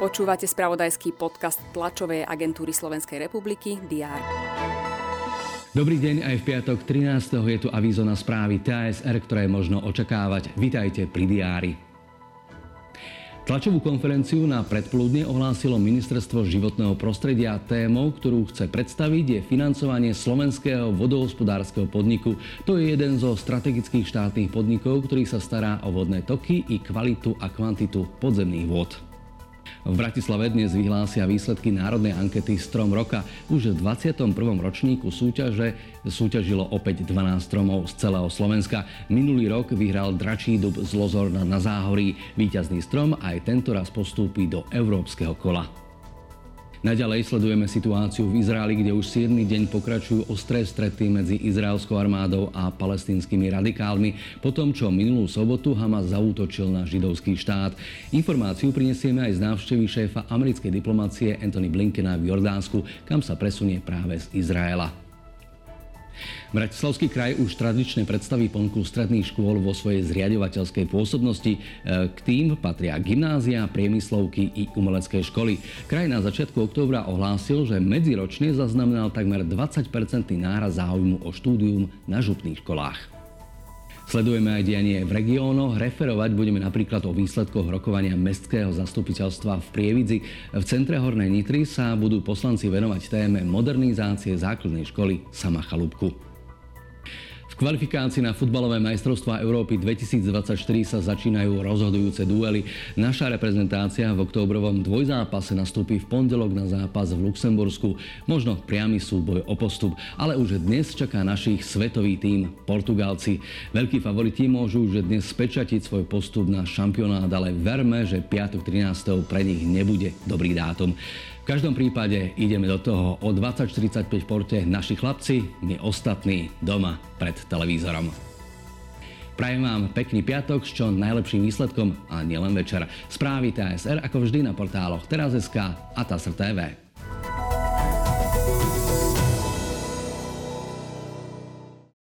Počúvate spravodajský podcast tlačovej agentúry Slovenskej republiky DR. Dobrý deň, aj v piatok 13. je tu avízo na správy TASR, ktoré možno očakávať. Vitajte pri diári. Tlačovú konferenciu na predplúdne ohlásilo Ministerstvo životného prostredia. Témou, ktorú chce predstaviť, je financovanie slovenského vodohospodárskeho podniku. To je jeden zo strategických štátnych podnikov, ktorý sa stará o vodné toky i kvalitu a kvantitu podzemných vôd. V Bratislave dnes vyhlásia výsledky národnej ankety Strom roka. Už v 21. ročníku súťaže súťažilo opäť 12 stromov z celého Slovenska. Minulý rok vyhral dračí dub z Lozorna na Záhorí. Výťazný strom aj tento raz postúpi do európskeho kola. Naďalej sledujeme situáciu v Izraeli, kde už 7. deň pokračujú ostré strety medzi izraelskou armádou a palestínskymi radikálmi, po tom, čo minulú sobotu Hamas zaútočil na židovský štát. Informáciu prinesieme aj z návštevy šéfa americkej diplomácie Anthony Blinkena v Jordánsku, kam sa presunie práve z Izraela. Bratislavský kraj už tradične predstaví ponuku stredných škôl vo svojej zriadovateľskej pôsobnosti. E, k tým patria gymnázia, priemyslovky i umelecké školy. Kraj na začiatku októbra ohlásil, že medziročne zaznamenal takmer 20-percentný náraz záujmu o štúdium na župných školách. Sledujeme aj dianie v regiónoch. Referovať budeme napríklad o výsledkoch rokovania Mestského zastupiteľstva v Prievidzi. V centre Hornej Nitry sa budú poslanci venovať téme modernizácie základnej školy Sama Chalúbku kvalifikácii na futbalové majstrovstvá Európy 2024 sa začínajú rozhodujúce duely. Naša reprezentácia v októbrovom dvojzápase nastúpi v pondelok na zápas v Luxembursku. Možno priamy súboj o postup, ale už dnes čaká našich svetový tým Portugalci. Veľkí favoriti môžu už dnes spečatiť svoj postup na šampionát, ale verme, že 5. 13. pre nich nebude dobrý dátum. Každom prípade ideme do toho o 20.45 v porte naši chlapci, my ostatní doma pred televízorom. Prajem vám pekný piatok s čo najlepším výsledkom a nielen večer. Správy TSR ako vždy na portáloch Teraz.sk a TASR TV.